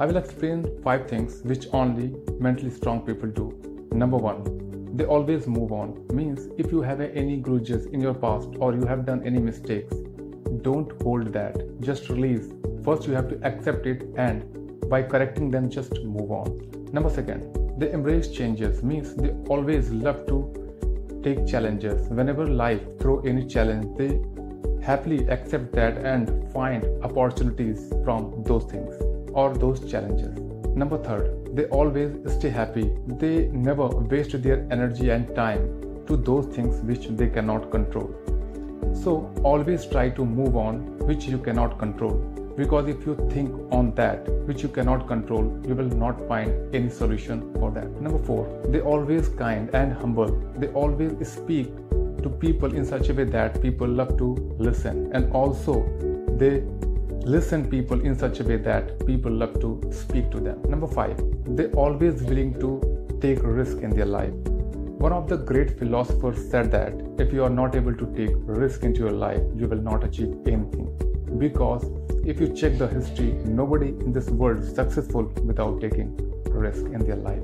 I will explain five things which only mentally strong people do. Number one, they always move on. Means if you have any grudges in your past or you have done any mistakes, don't hold that. Just release. First, you have to accept it and by correcting them, just move on. Number second, they embrace changes. Means they always love to take challenges. Whenever life throw any challenge, they happily accept that and find opportunities from those things or those challenges. Number third, they always stay happy. They never waste their energy and time to those things which they cannot control. So always try to move on which you cannot control because if you think on that which you cannot control you will not find any solution for that number 4 they always kind and humble they always speak to people in such a way that people love to listen and also they listen people in such a way that people love to speak to them. Number 5 they always willing to take risk in their life. One of the great philosophers said that if you are not able to take risk into your life you will not achieve anything. Because if you check the history nobody in this world is successful without taking risk in their life